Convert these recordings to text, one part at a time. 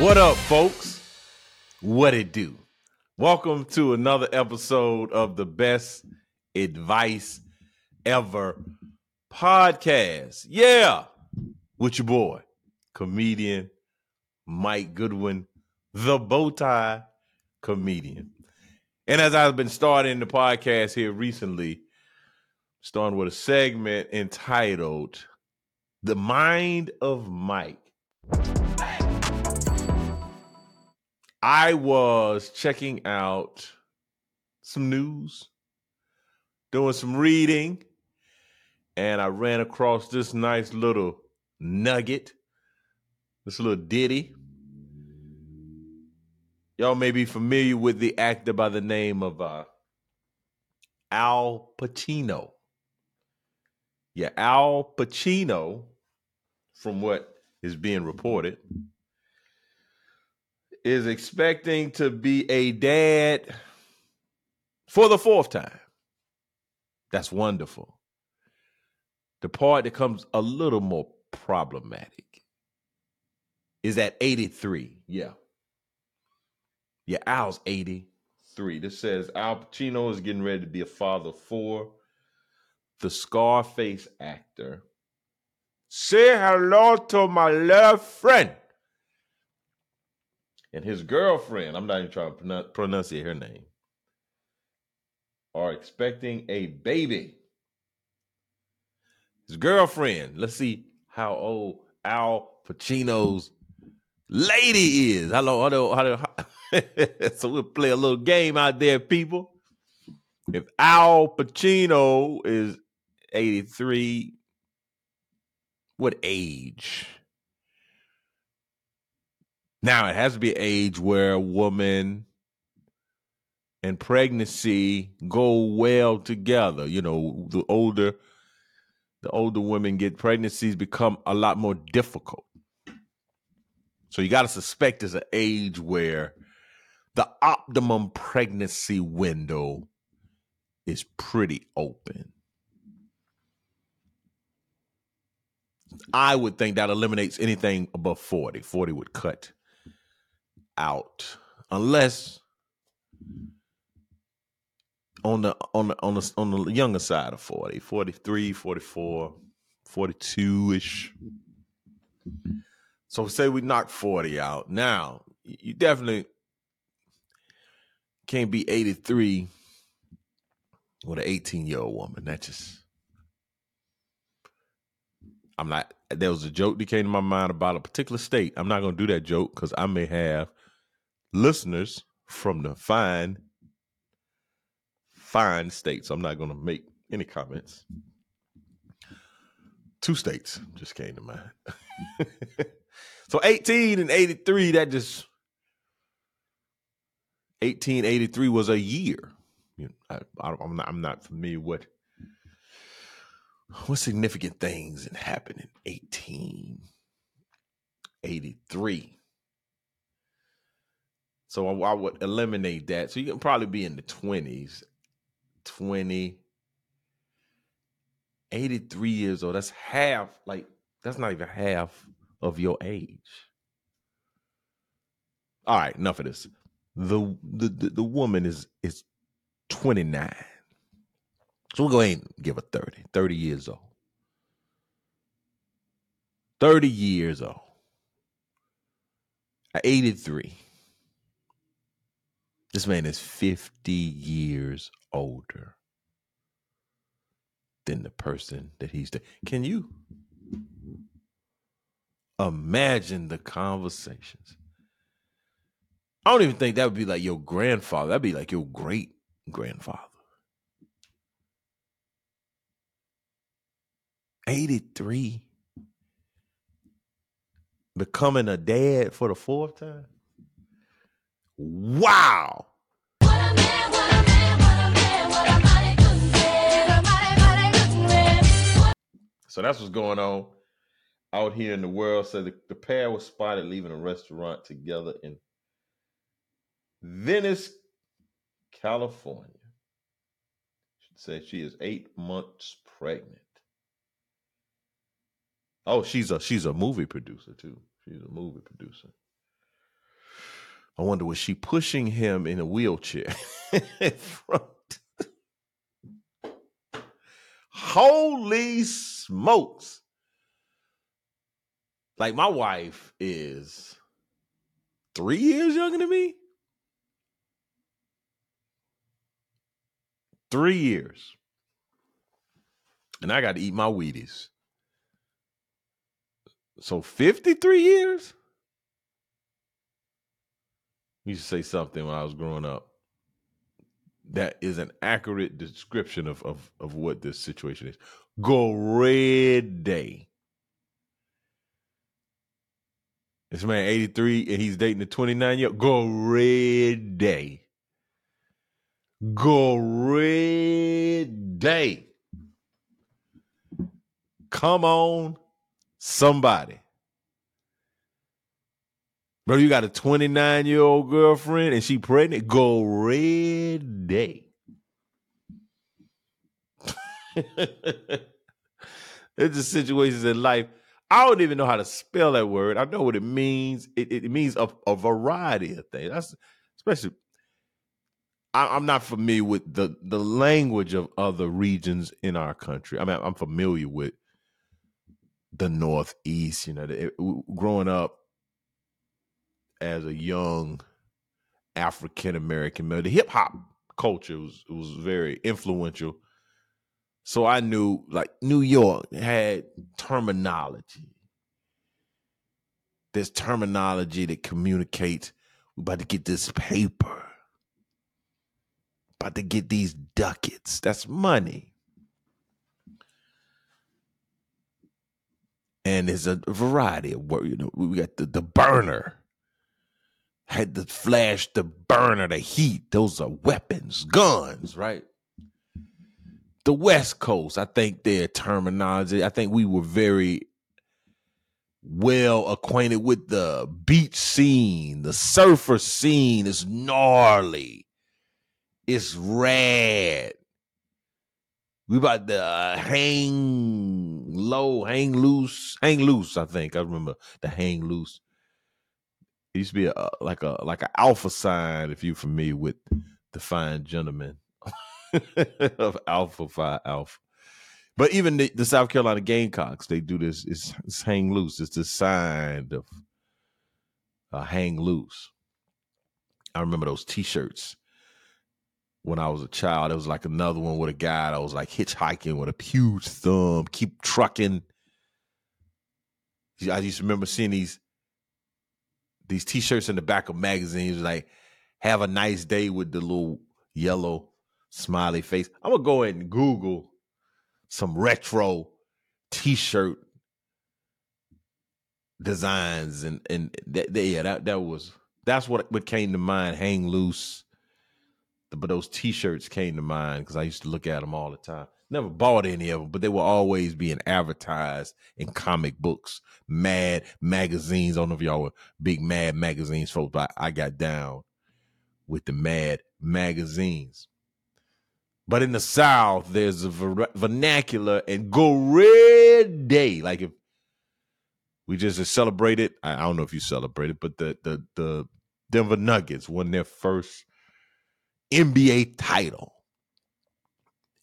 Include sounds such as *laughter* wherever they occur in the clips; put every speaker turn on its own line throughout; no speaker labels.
What up, folks? What it do? Welcome to another episode of the best advice ever podcast. Yeah, with your boy, comedian Mike Goodwin, the bowtie comedian. And as I've been starting the podcast here recently, starting with a segment entitled The Mind of Mike. I was checking out some news, doing some reading, and I ran across this nice little nugget, this little ditty. Y'all may be familiar with the actor by the name of uh, Al Pacino. Yeah, Al Pacino, from what is being reported, is expecting to be a dad for the fourth time. That's wonderful. The part that comes a little more problematic is at 83. Yeah. Yeah, Al's 83. This says Al Pacino is getting ready to be a father for the Scarface actor. Say hello to my love friend and his girlfriend, I'm not even trying to pronounce her name, are expecting a baby. His girlfriend, let's see how old Al Pacino's lady is. Hello, hello, hello. so we'll play a little game out there, people. If Al Pacino is 83, what age? Now it has to be an age where a woman and pregnancy go well together. You know, the older the older women get pregnancies become a lot more difficult. So you got to suspect there's an age where the optimum pregnancy window is pretty open. I would think that eliminates anything above 40. 40 would cut out. Unless on the on the on the on the younger side of 40 43 44 42ish so say we knock 40 out. Now you definitely can't be 83 with an 18 year old woman. That just i'm not there was a joke that came to my mind about a particular state. I'm not going to do that joke because i may have listeners from the fine, fine states. I'm not going to make any comments. Two states just came to mind. *laughs* so 18 and 83, that just 1883 was a year. You know, I, am not, I'm not familiar with what significant things happened in 1883. So I, I, would eliminate that. So you can probably be in the 20s, 20, 83 years old. That's half, like, that's not even half of your age. All right, enough of this. The the the, the woman is is 29. So we'll go ahead and give her 30, 30 years old. 30 years old. 83. This man is 50 years older than the person that he's. Can you imagine the conversations? I don't even think that would be like your grandfather. That'd be like your great grandfather. 83. Becoming a dad for the fourth time. Wow. So that's what's going on out here in the world. So the, the pair was spotted leaving a restaurant together in Venice, California. She say she is eight months pregnant. Oh, she's a she's a movie producer too. She's a movie producer. I wonder was she pushing him in a wheelchair *laughs* in front? Holy smokes. Like my wife is three years younger than me. Three years. And I got to eat my Wheaties. So 53 years? You should say something when I was growing up. That is an accurate description of, of, of what this situation is. Go red day. This man 83 and he's dating a 29 year old. Go red day. Go red day. Come on, somebody. Bro, you got a 29 year old girlfriend and she pregnant? Go red day. *laughs* It's just situations in life. I don't even know how to spell that word. I know what it means. It, it means a, a, variety of things. That's especially. I, am not familiar with the the language of other regions in our country. I mean, I'm familiar with the Northeast. You know, it, growing up as a young African American male, the hip hop culture was was very influential. So I knew like New York had terminology. There's terminology that communicates we're about to get this paper. About to get these ducats. That's money. and there's a variety of work. You know, we got the, the burner, had the flash, the burner, the heat. Those are weapons, guns, right? The West Coast, I think their terminology. I think we were very well acquainted with the beach scene, the surfer scene is gnarly. It's rad. We about to uh, hang low, hang loose, hang loose. I think I remember the hang loose. It used to be a, like a like an alpha sign. If you're familiar with the fine gentleman *laughs* of Alpha Phi Alpha, but even the, the, South Carolina Gamecocks, they do this. It's, it's hang loose. It's the sign of uh, hang loose. I remember those T-shirts when I was a child. It was like another one with a guy that was like hitchhiking with a huge thumb, keep trucking. I used to remember seeing these these t-shirts in the back of magazines like have a nice day with the little yellow smiley face. I'm gonna go and Google some retro t-shirt designs and and that, that yeah that that was that's what what came to mind. Hang loose but those T-shirts came to mind because I used to look at them all the time. Never bought any of them, but they were always being advertised in comic books, Mad magazines. I don't know if y'all were big Mad magazines folks, but I got down with the Mad magazines. But in the South, there's a vernacular and go red day. Like if we just celebrated, I don't know if you celebrated, but the the the Denver Nuggets won their first NBA title.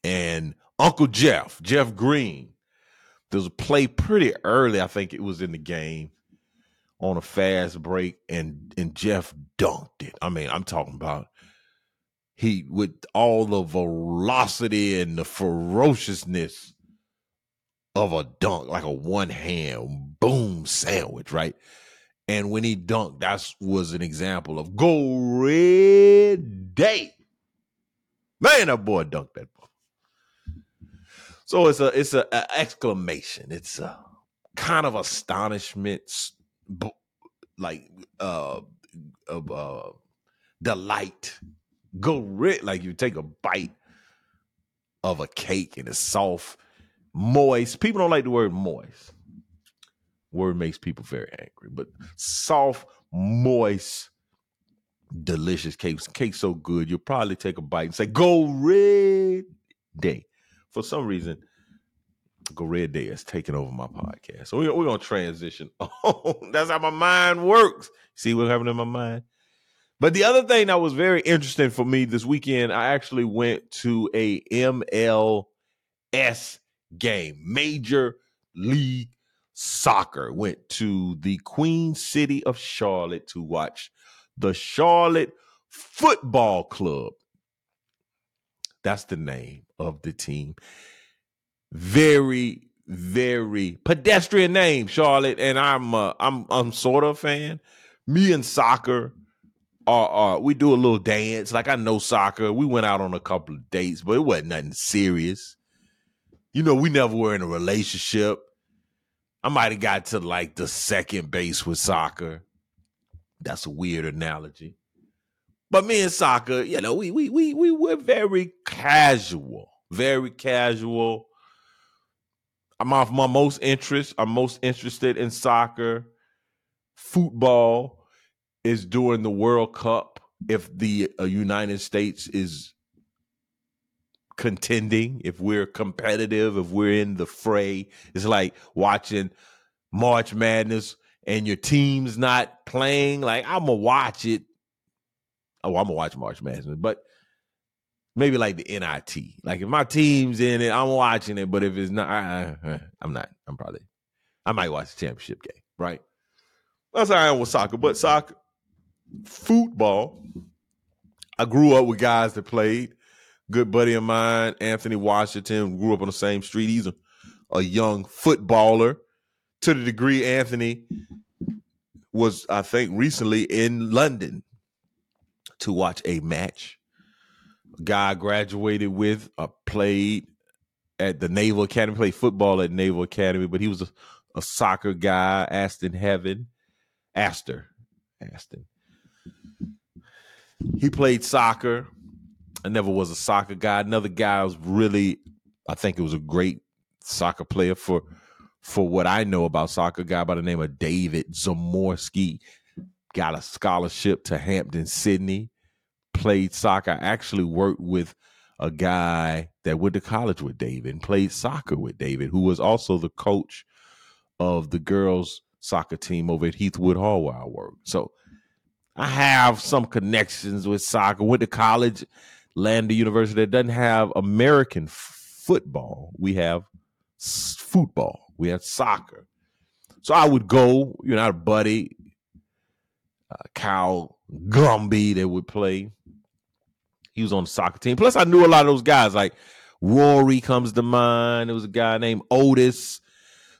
And Uncle Jeff, Jeff Green, there was a play pretty early, I think it was in the game, on a fast break, and and Jeff dunked it. I mean, I'm talking about he with all the velocity and the ferociousness of a dunk, like a one hand boom sandwich, right? And when he dunked, that was an example of go red day. Man, that boy dunked that. So it's a it's a, a exclamation. It's a kind of astonishment, like uh, uh, delight. Go rid like you take a bite of a cake and it's soft, moist. People don't like the word moist. Word makes people very angry, but soft, moist delicious cakes. Cake so good, you'll probably take a bite and say, Go Red Day. For some reason, Go Red Day has taken over my podcast. So we're, we're going to transition. *laughs* That's how my mind works. See what's happening in my mind? But the other thing that was very interesting for me this weekend, I actually went to a MLS game, Major League Soccer. Went to the Queen City of Charlotte to watch the Charlotte Football Club. That's the name of the team. Very, very pedestrian name, Charlotte, and I'm uh, I'm I'm sort of a fan. Me and soccer are, are we do a little dance. Like I know soccer. We went out on a couple of dates, but it wasn't nothing serious. You know, we never were in a relationship. I might have got to like the second base with soccer. That's a weird analogy. But me and soccer, you know, we we we we were very casual, very casual. I'm off my most interest. I'm most interested in soccer, football is during the World Cup. If the uh, United States is contending, if we're competitive, if we're in the fray, it's like watching March Madness and your team's not playing. Like I'm gonna watch it oh, I'm gonna watch March Madness, but maybe like the NIT. Like if my team's in it, I'm watching it. But if it's not, I, am not. I'm probably. I might watch the championship game. Right. That's how I am with soccer. But soccer, football. I grew up with guys that played. Good buddy of mine, Anthony Washington, grew up on the same street. He's a, a young footballer. To the degree Anthony was, I think, recently in London to watch a match. A guy graduated with, uh, played at the Naval Academy, played football at Naval Academy, but he was a, a soccer guy, Aston Heaven. Astor. Aston. He played soccer. I never was a soccer guy. Another guy was really, I think it was a great soccer player for for what I know about soccer, guy by the name of David Zamorski got a scholarship to Hampden-Sydney, played soccer. I actually worked with a guy that went to college with David and played soccer with David, who was also the coach of the girls' soccer team over at Heathwood Hall where I worked. So I have some connections with soccer. Went to college, Lander University that doesn't have American f- football. We have s- football. We have soccer. So I would go, you know, a buddy, uh, Kyle Gumby that would play. He was on the soccer team. Plus, I knew a lot of those guys. Like Rory comes to mind. There was a guy named Otis,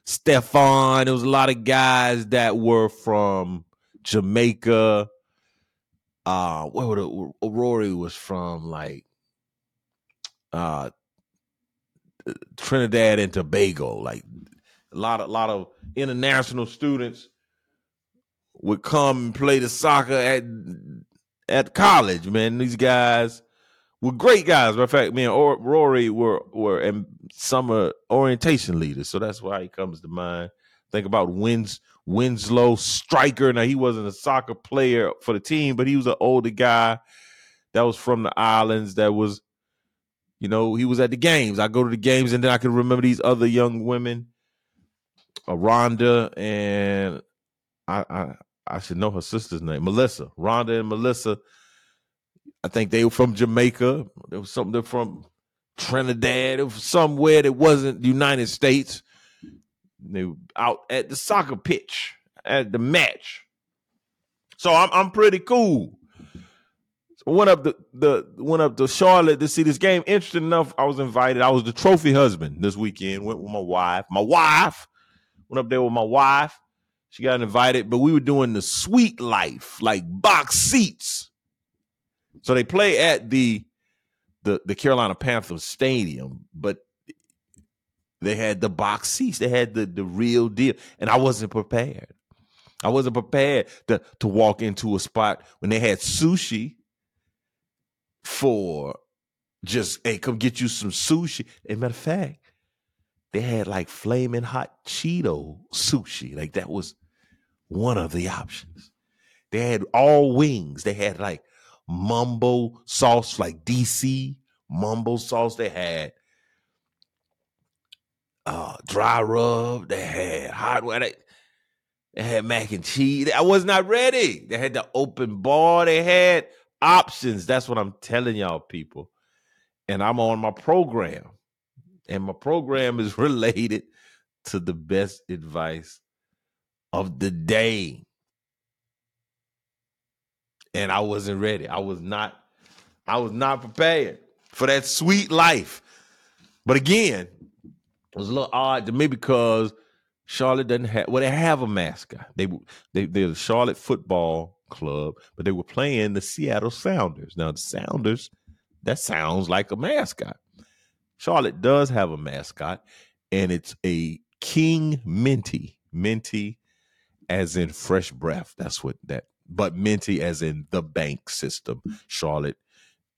Stefan. There was a lot of guys that were from Jamaica. Uh, where would it, Rory was from? Like uh, Trinidad and Tobago. Like a lot a lot of international students would come and play the soccer at at college. Man, these guys were great guys. Matter of fact, me and Rory were were in summer orientation leaders, so that's why he comes to mind. Think about Wins Winslow Striker. Now he wasn't a soccer player for the team, but he was an older guy that was from the islands. That was, you know, he was at the games. I go to the games, and then I can remember these other young women, Rhonda and I I should know her sister's name, Melissa. Rhonda and Melissa. I think they were from Jamaica. There was something from Trinidad. Was somewhere that wasn't the United States. They were out at the soccer pitch at the match. So I'm I'm pretty cool. So went up the the went up to Charlotte to see this game. Interesting enough, I was invited. I was the trophy husband this weekend. Went with my wife. My wife went up there with my wife. She got invited, but we were doing the sweet life, like box seats. So they play at the the the Carolina Panthers stadium, but they had the box seats. They had the the real deal, and I wasn't prepared. I wasn't prepared to to walk into a spot when they had sushi for just hey, come get you some sushi. As a matter of fact, they had like flaming hot Cheeto sushi. Like that was one of the options. They had all wings. They had like mumbo sauce, like DC mumbo sauce. They had uh, dry rub. They had hot. They, They had mac and cheese. I was not ready. They had the open bar. They had options. That's what I'm telling y'all, people. And I'm on my program. And my program is *laughs* related to the best advice of the day. And I wasn't ready. I was not, I was not prepared for that sweet life. But again, it was a little odd to me because Charlotte doesn't have well, they have a mascot. They they they're the Charlotte football club, but they were playing the Seattle Sounders. Now the Sounders, that sounds like a mascot. Charlotte does have a mascot, and it's a King Minty. Minty as in fresh breath. That's what that but Minty as in the bank system. Charlotte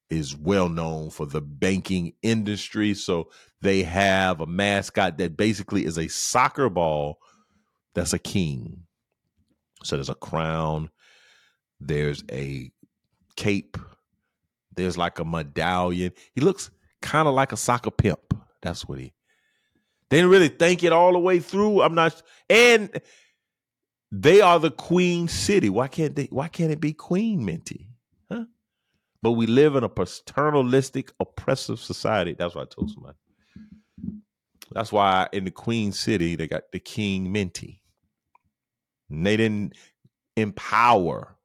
is well known for the banking industry. So they have a mascot that basically is a soccer ball that's a king. So there's a crown, there's a cape, there's like a medallion. He looks kind of like a soccer pimp. That's what he. They didn't really think it all the way through. I'm not, and they are the queen city. Why can't they? Why can't it be Queen Minty? Huh? But we live in a paternalistic, oppressive society. That's what I told somebody. That's why in the Queen City they got the King Minty. And they didn't empower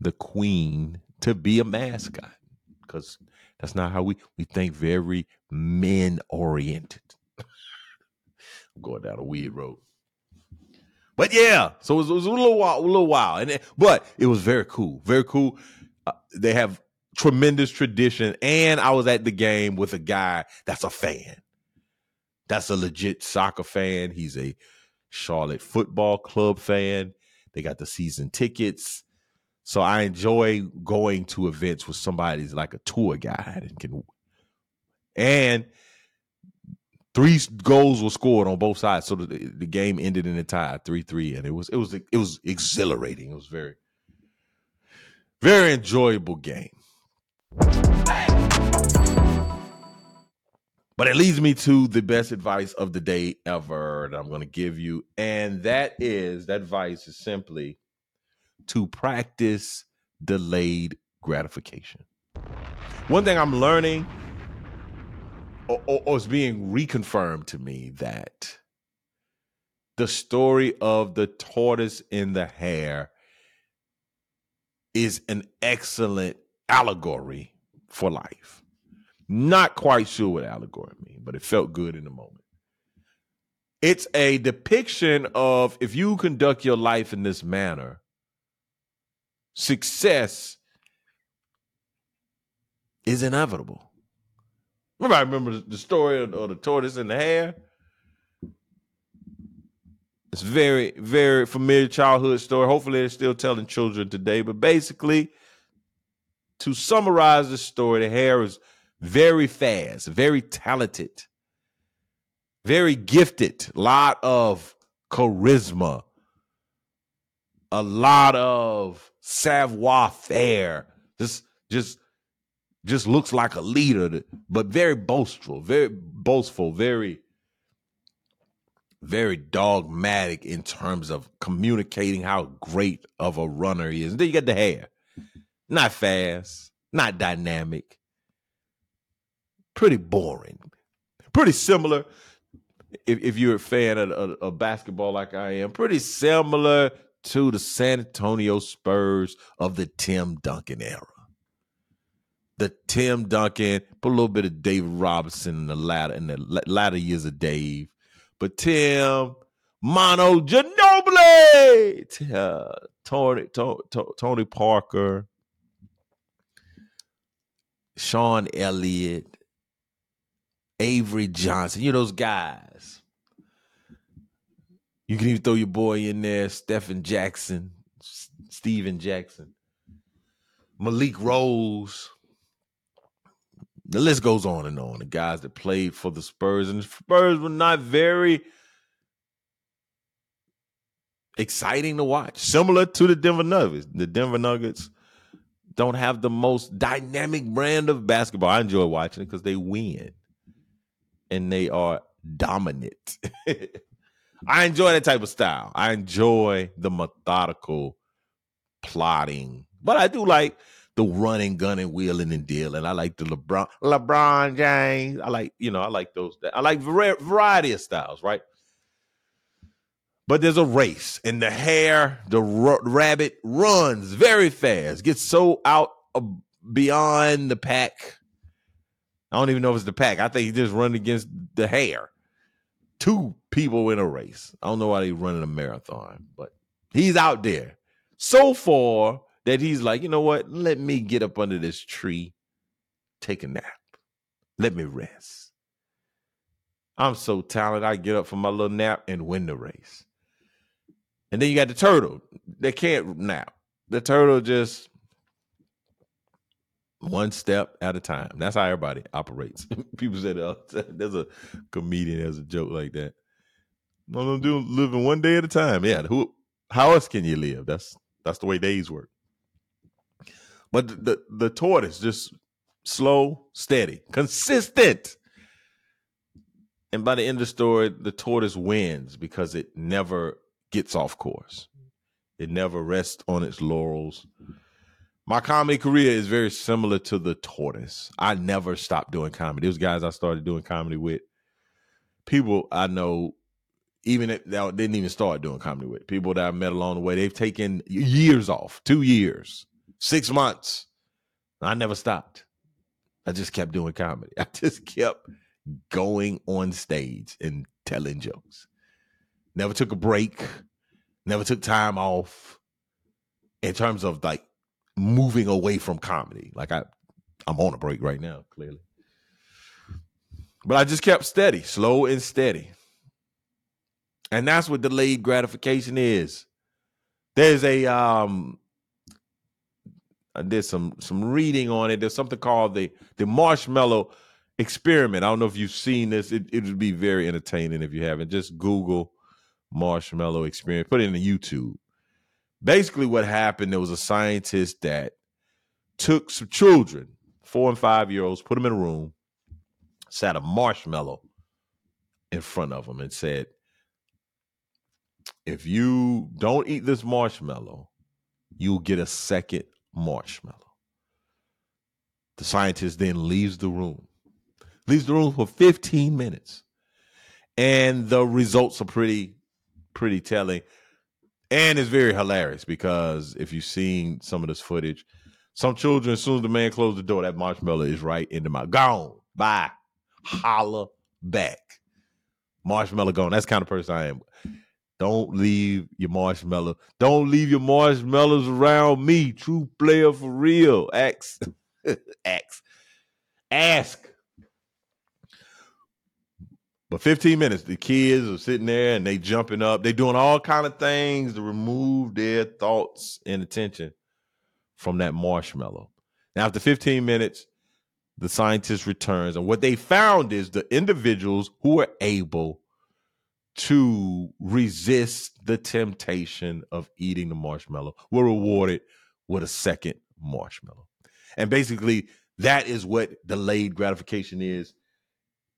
the Queen to be a mascot because that's not how we we think. Very men oriented. I'm going down a weird road. But yeah, so it was, it was, a little while, a little while, and it, but it was very cool, very cool. Uh, they have tremendous tradition, and I was at the game with a guy that's a fan. That's a legit soccer fan. He's a Charlotte Football Club fan. They got the season tickets. So I enjoy going to events with somebody who's like a tour guide and can and three goals were scored on both sides. So the, the game ended in a tie, three three, and it was it was it was exhilarating. It was very very enjoyable game. But it leads me to the best advice of the day ever that I'm going to give you. And that is that advice is simply to practice delayed gratification. One thing I'm learning or, or, or it's being reconfirmed to me that the story of the tortoise and the hare is an excellent allegory for life. Not quite sure what allegory means, but it felt good in the moment. It's a depiction of if you conduct your life in this manner, success is inevitable. Remember, I remember the story of, the tortoise and the hare. It's very, very familiar childhood story. Hopefully, they're still telling children today. But basically, to summarize the story, the hare is very fast, very talented, very gifted, lot of charisma, a lot of savoir faire, just just just looks like a leader, but very boastful, very boastful, very, very dogmatic in terms of communicating how great of a runner he is. And then you got the hare. not fast, not dynamic, pretty boring, pretty similar. If, if you're a fan of, of, of basketball like I am, pretty similar to the San Antonio Spurs of the Tim Duncan era the Tim Duncan, put a little bit of David Robinson in the latter in the latter years of Dave, but Tim, Manu Ginobili, Tony, Tony, Tony Parker, Sean Elliott, Avery Johnson, you know those guys. You can even throw your boy in there, Stephen Jackson, Stephen Jackson, Malik Rose the list goes on and on. The guys that played for the Spurs and the Spurs were not very exciting to watch. Similar to the Denver Nuggets. The Denver Nuggets don't have the most dynamic brand of basketball. I enjoy watching it because they win and they are dominant. *laughs* I enjoy that type of style. I enjoy the methodical plotting, but I do like the running, gunning, wheeling, and dealing. I like the LeBron, LeBron James. I like, you know, I like those. I like variety of styles, right? But there's a race, and the hare, the r- rabbit, runs very fast, gets so out beyond the pack. I don't even know if it's the pack. I think he just run against the hare. Two people in a race. I don't know why they're running a marathon, but he's out there so far that he's like, you know what? Let me get up under this tree, take a nap. Let me rest. I'm so talented. I get up from my little nap and win the race. And then you got the turtle. They can't nap. The turtle just one step at a time. That's how everybody operates. *laughs* People say that there's a comedian has a joke like that. I'm do living one day at a time. Yeah, who? How else can you live? That's that's the way days work. But the, the, the tortoise just slow, steady, consistent. And by the end of the story, the tortoise wins because it never gets off course. It never rests on its laurels. My comedy career is very similar to the tortoise. I never stopped doing comedy. Those guys I started doing comedy with, people I know, even that didn't even start doing comedy with, people that I met along the way, they've taken years off, two years, six months. I never stopped. I just kept doing comedy. *laughs* I just kept going on stage and telling jokes. Never took a break, never took time off in terms of like moving away from comedy. Like I I'm on a break right now, clearly. But I just kept steady, slow and steady. And that's what delayed gratification is. There's a um I did some some reading on it. There's something called the the marshmallow experiment. I don't know if you've seen this. It it would be very entertaining if you haven't. Just Google marshmallow experiment. Put it in the YouTube. Basically, what happened, there was a scientist that took some children, four and five year olds, put them in a room, sat a marshmallow in front of them, and said, If you don't eat this marshmallow, you'll get a second marshmallow. The scientist then leaves the room, leaves the room for 15 minutes. And the results are pretty, pretty telling. And it's very hilarious because if you've seen some of this footage, some children, as soon as the man closed the door, that marshmallow is right into my. Gone. Bye. Holla back. Marshmallow gone. That's kind of person I am. Don't leave your marshmallow. Don't leave your marshmallows around me. True player for real. X. X. Ask. *laughs* But 15 minutes, the kids are sitting there and they jumping up. They doing all kind of things to remove their thoughts and attention from that marshmallow. Now, after 15 minutes, the scientist returns, and what they found is the individuals who were able to resist the temptation of eating the marshmallow were rewarded with a second marshmallow. And basically, that is what delayed gratification is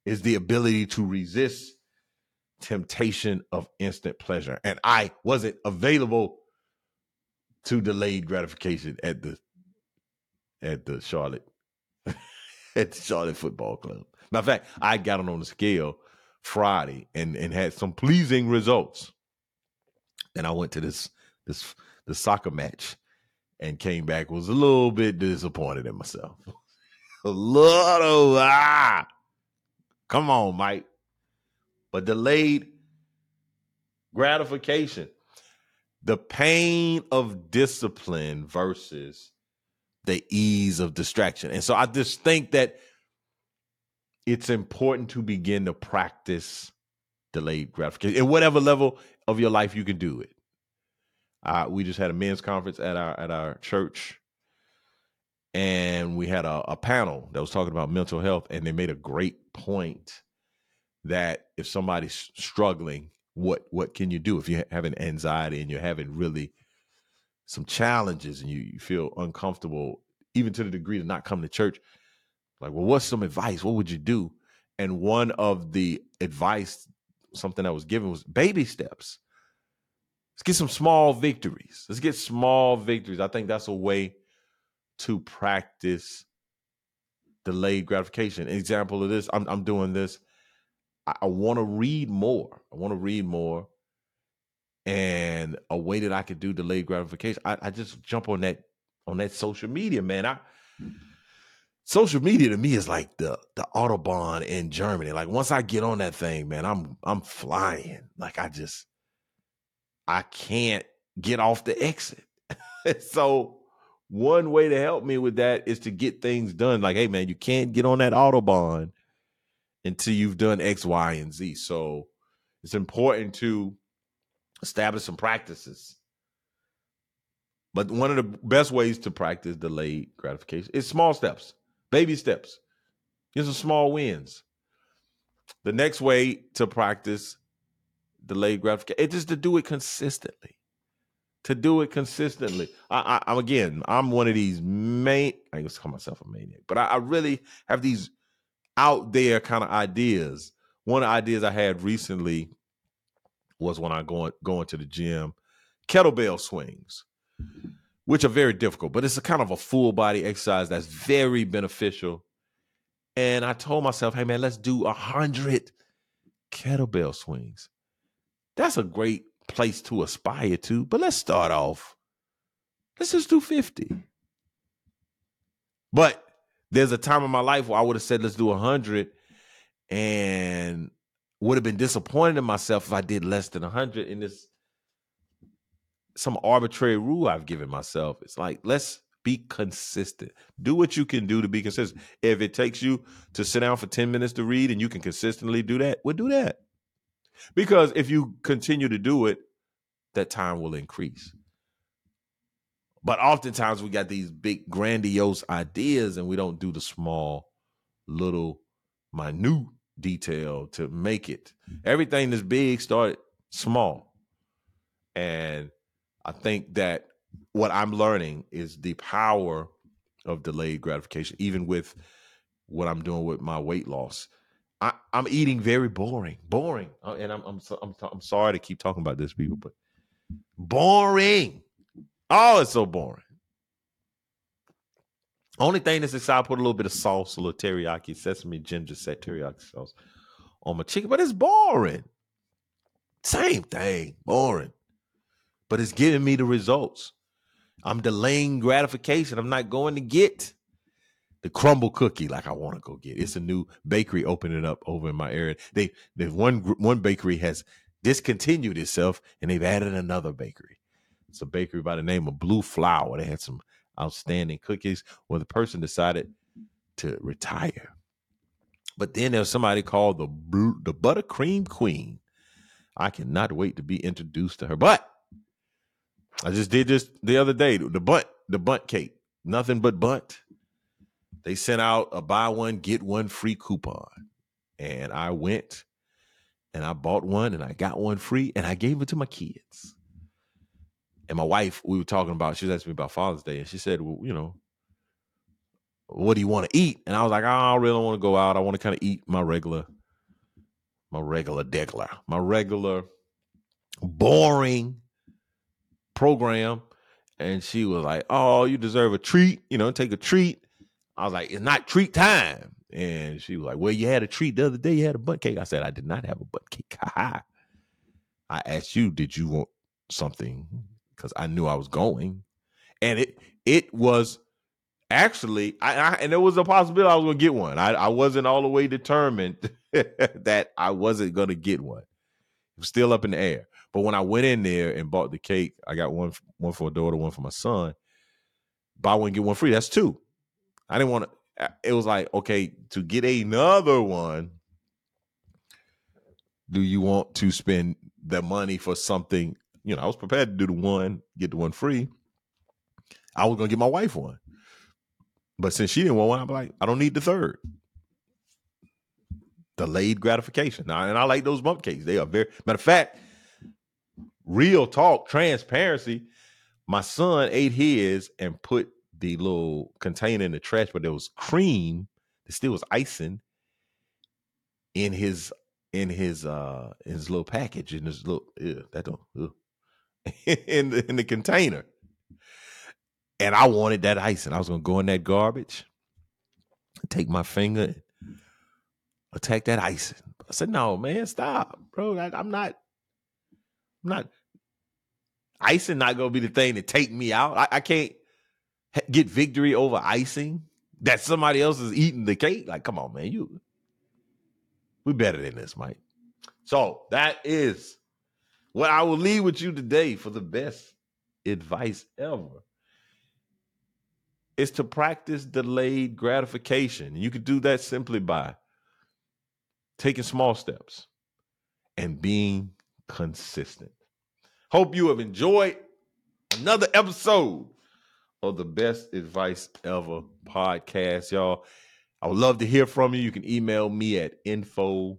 is the ability to resist temptation of instant pleasure. And I wasn't available to delayed gratification at the at the Charlotte *laughs* at the Charlotte Football Club. Matter of fact, I got it on the scale Friday and and had some pleasing results. And I went to this this the soccer match and came back was a little bit disappointed in myself. *laughs* a little ah. Come on, Mike. But delayed gratification. The pain of discipline versus the ease of distraction. And so I just think that it's important to begin to practice delayed gratification at whatever level of your life you can do it. Uh, we just had a men's conference at our at our church, and we had a, a panel that was talking about mental health, and they made a great point that if somebody's struggling, what what can you do if you're having anxiety and you're having really some challenges and you, you feel uncomfortable, even to the degree to not come to church? Like, well, what's some advice? What would you do? And one of the advice something that was given was baby steps. Let's get some small victories. Let's get small victories. I think that's a way to practice delayed gratification. An example of this, I'm, I'm doing this. I, I want to read more. I want to read more. And a way that I could do delayed gratification, I, I just jump on that on that social media, man. I social media to me is like the the autobahn in Germany. Like once I get on that thing, man, I'm I'm flying. Like I just I can't get off the exit. *laughs* so one way to help me with that is to get things done. Like, hey man, you can't get on that autobahn until you've done X, Y, and Z. So it's important to establish some practices. But one of the best ways to practice delayed gratification is small steps. Baby steps. Here's some small wins. The next way to practice delayed gratification is just to do it consistently. To do it consistently. I, I, am again, I'm one of these main. I used to call myself a maniac, but I, I really have these out there kind of ideas. One of the ideas I had recently was when I going going to the gym, kettlebell swings which are very difficult, but it's a kind of a full body exercise that's very beneficial. And I told myself, hey man, let's do a hundred kettlebell swings. That's a great place to aspire to, but let's start off. Let's just do 50. But there's a time in my life where I would have said, let's do 100 and would have been disappointed in myself if I did less than 100. And it's some arbitrary rule I've given myself. It's like let's be consistent. Do what you can do to be consistent. If it takes you to sit down for 10 minutes to read and you can consistently do that, we'll do that. Because if you continue to do it, that time will increase. But oftentimes we got these big grandiose ideas and we don't do the small little minute detail to make it. Mm-hmm. Everything that's big started small. And I think that what I'm learning is the power of delayed gratification, even with what I'm doing with my weight loss. I, am eating very boring, boring, uh, and I'm I'm so, I'm I'm sorry to keep talking about this, people, but boring. Oh, it's so boring. Only thing that's exciting, I put a little bit of sauce, a little teriyaki, sesame, ginger, set teriyaki sauce on my chicken, but it's boring. Same thing, boring but it's giving me the results. I'm delaying gratification. I'm not going to get the crumble cookie like I want to go get. It's a new bakery opening up over in my area. They there's one one bakery has discontinued itself and they've added another bakery. It's a bakery by the name of Blue Flower. They had some outstanding cookies where the person decided to retire. But then there's somebody called the Blue, the Buttercream Queen. I cannot wait to be introduced to her. But I just did this the other day. The Bundt, the Bundt cake, nothing but Bundt. They sent out a buy one get one free coupon, and I went and I bought one and I got one free and I gave it to my kids. And my wife, we were talking about. She was asking me about Father's Day, and she said, "Well, you know, what do you want to eat?" And I was like, oh, "I really don't want to go out. I want to kind of eat my regular, my regular degular, my regular boring." program. And she was like, Oh, you deserve a treat, you know, take a treat. I was like, It's not treat time. And she was like, Well, you had a treat the other day, you had a Bundt cake. I said, I did not have a Bundt cake. *laughs* I asked you, did you want something? Because I knew I was going. And it it was actually I, I, and there was a possibility I was gonna get one. I, I wasn't all the way determined *laughs* that I wasn't gonna get one. It was still up in the air. But when I went in there and bought the cake, I got one one for a daughter, one for my son. Buy one get one free. That's two. I didn't want to. It was like okay to get another one. Do you want to spend the money for something? You know, I was prepared to do the one, get the one free. I was gonna get my wife one, but since she didn't want one, I'm like, I don't need the third delayed gratification. Now, and I like those Bundt cakes. They are very matter of fact, real talk, transparency. My son ate his and put the little container in the trash, but there was cream. There still was icing in his in his uh in his little package in his little yeah, that don't *laughs* in the in the container. And I wanted that icing. I was gonna go in that garbage, take my finger, attack that icing. I said, "No, man, stop, bro. I, I'm not. I'm not. Icing not gonna be the thing to take me out. I, I can't get victory over icing. That somebody else is eating the cake. Like, come on, man, you. We better than this, Mike. So that is what I will leave with you today for the best advice ever is to practice delayed gratification. You could do that simply by taking small steps and being consistent. Hope you have enjoyed another episode of the Best Advice Ever podcast, y'all. I would love to hear from you. You can email me at info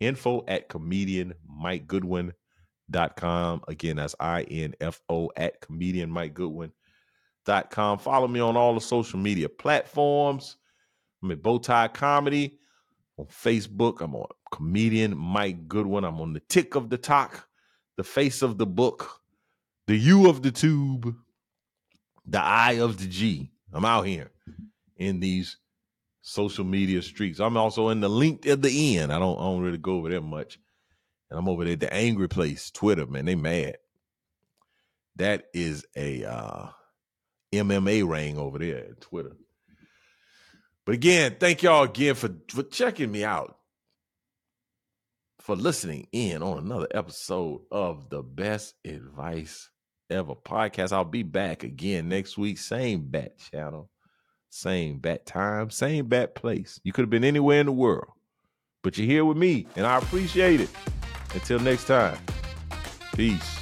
info at comedian Mike Goodwin.com. Again, that's I-N-F-O at comedian Mike Goodwin.com. Follow me on all the social media platforms. I'm at Bowtie Comedy on Facebook. I'm on comedian Mike Goodwin. I'm on the tick of the talk, the face of the book, the U of the tube, the I of the G. I'm out here in these social media streets. I'm also in the link at the end. I don't, I don't really go over there much. And I'm over there at the angry place, Twitter, man. They mad. That is a uh MMA ring over there at Twitter. But again, thank y'all again for, for checking me out, for listening in on another episode of the Best Advice Ever podcast. I'll be back again next week, same bat channel, same bat time, same bat place. You could have been anywhere in the world, but you're here with me, and I appreciate it. Until next time, peace.